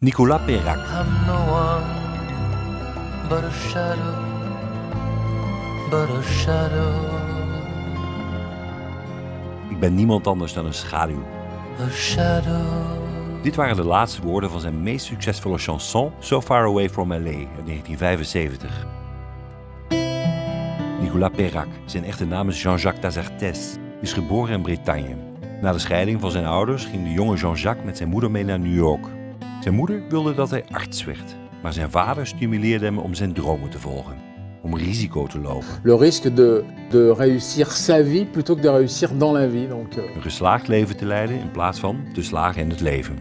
Nicolas shadow, Ik ben niemand anders dan een schaduw. Dit waren de laatste woorden van zijn meest succesvolle chanson So Far Away From LA uit 1975. Nicolas Perrac, zijn echte naam is Jean-Jacques Tazartes, is geboren in Bretagne. Na de scheiding van zijn ouders ging de jonge Jean-Jacques met zijn moeder mee naar New York. Zijn moeder wilde dat hij arts werd, maar zijn vader stimuleerde hem om zijn dromen te volgen, om risico te lopen. le risque de, de réussir sa vie plutôt que de réussir dans la vie. Donc, euh, een geslaagd leven te leiden in plaats van te slagen in het leven.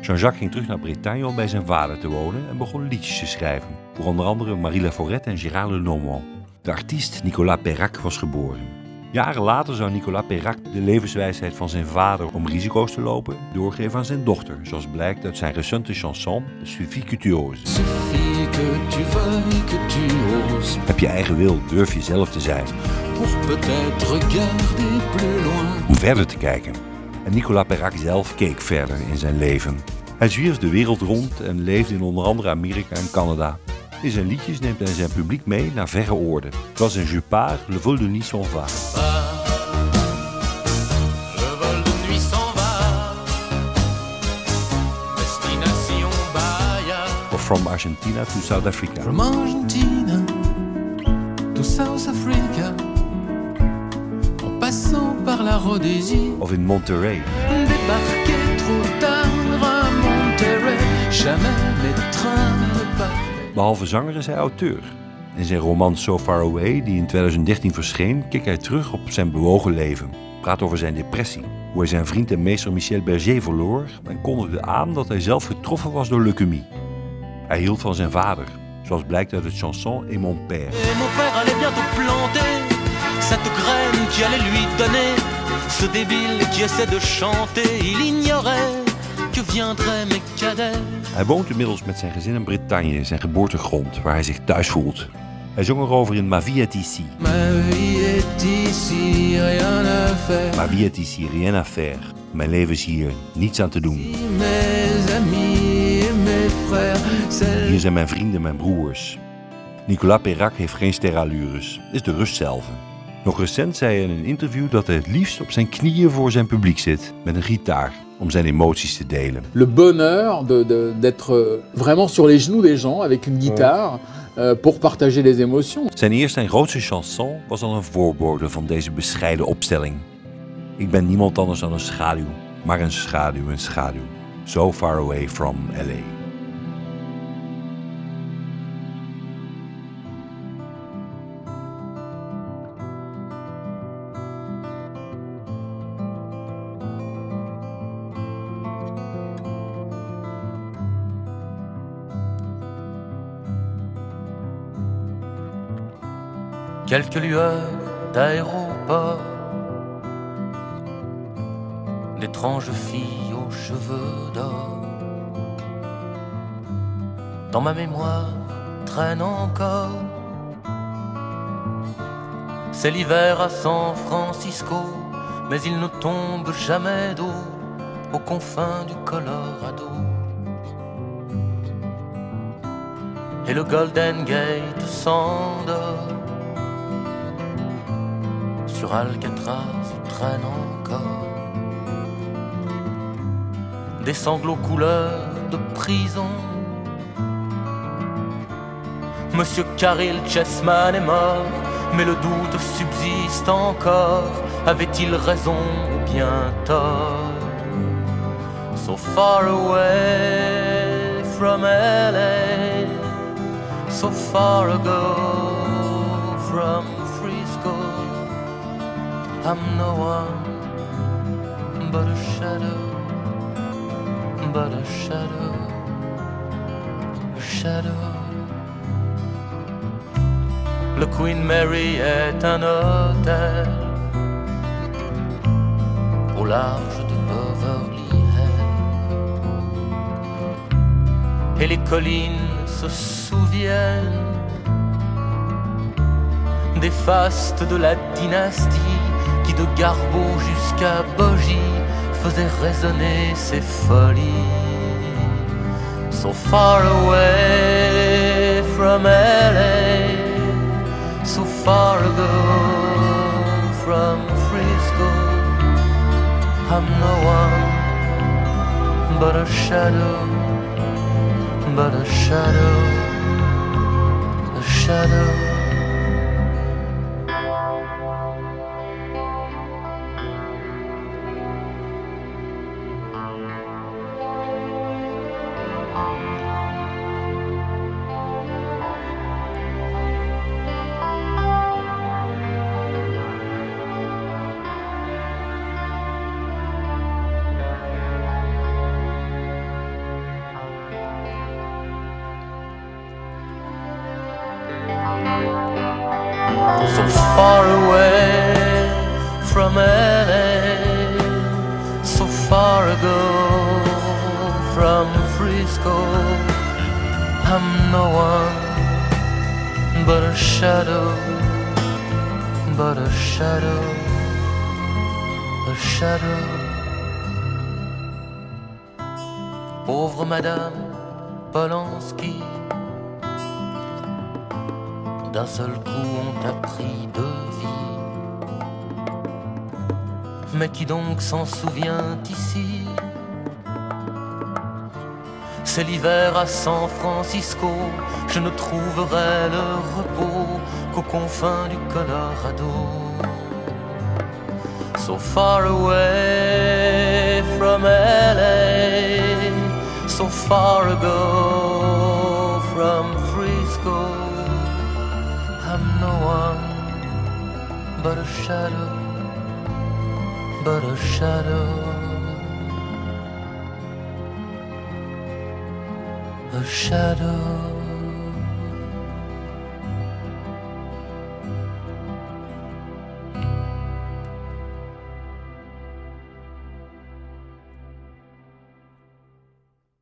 Jean-Jacques ging terug naar Bretagne om bij zijn vader te wonen en begon liedjes te schrijven. Voor onder andere Marie Laforette en Gérard Lenormand. De artiest Nicolas Perrac was geboren. Jaren later zou Nicolas Perrac de levenswijsheid van zijn vader om risico's te lopen doorgeven aan zijn dochter, zoals blijkt uit zijn recente chanson Suffit que tu oses. Heb je eigen wil, durf jezelf te zijn, om verder te kijken. En Nicolas Perrac zelf keek verder in zijn leven. Hij zwierf de wereld rond en leefde in onder andere Amerika en Canada. In zijn liedjes neemt hij zijn publiek mee naar verre oorden. Zoals in Je pars, Le vol de nuit s'en va. Le vol de nuit s'en va. Destination Bahia. Of From Argentina to South Africa. From Argentina to South Africa. En passant par la Rhodésie. Of in Monterey. Débarquer trop tard à Monterrey. Jamais les trains. Behalve zanger is hij auteur. In zijn roman So Far Away, die in 2013 verscheen, keek hij terug op zijn bewogen leven. Praat over zijn depressie, hoe hij zijn vriend en meester Michel Berger verloor en kondigde aan dat hij zelf getroffen was door leukemie. Hij hield van zijn vader, zoals blijkt uit het chanson Et mon père. Et mon père allait bientôt planter qui allait lui donner ce débile qui essaie de chanter. Il ignorait Hij woont inmiddels met zijn gezin in Bretagne, zijn geboortegrond, waar hij zich thuis voelt. Hij zong erover in Ma vie est ici. Ma vie est ici, rien à faire. Ma vie est ici, rien à faire. Mijn leven is hier, niets aan te doen. Hier zijn mijn vrienden, mijn broers. Nicolas Perrac heeft geen sterallures, is de rust zelf. Nog recent zei hij in een interview dat hij het liefst op zijn knieën voor zijn publiek zit, met een gitaar, om zijn emoties te delen. le bonheur de- de- d'être euh, vraiment sur les genoux des gens avec une guitare euh, pour partager les émotions. Zijn eerste en grootste chanson was al een voorbode van deze bescheiden opstelling. Ik ben niemand anders dan een schaduw, maar een schaduw, een schaduw. So far away from LA. Quelques lueurs d'aéroport, d'étranges filles aux cheveux d'or. Dans ma mémoire traîne encore. C'est l'hiver à San Francisco, mais il ne tombe jamais d'eau aux confins du Colorado. Et le Golden Gate s'endort sur Alcatraz traîne encore des sanglots couleur de prison. Monsieur Caril Chessman est mort, mais le doute subsiste encore. Avait-il raison ou bien tort? So far away from LA, so far ago from Frisco. I'm no one but a shadow, but a shadow, a shadow. Le Queen Mary est un hôtel au large de Beverly Hills. Et les collines se souviennent des fastes de la dynastie de Garbo jusqu'à Bogie faisait résonner ses folies. so far away from LA, so far ago from Frisco. I'm no one but a shadow, but a shadow, a shadow. I'm no one but a shadow, but a shadow, a shadow. Pauvre Madame Polanski d'un seul coup on t'a pris de vie. Mais qui donc s'en souvient ici? C'est l'hiver à San Francisco, je ne trouverai le repos qu'aux confins du Colorado. So far away from LA, so far ago from Frisco. I'm no one but a shadow, but a shadow, of shadow.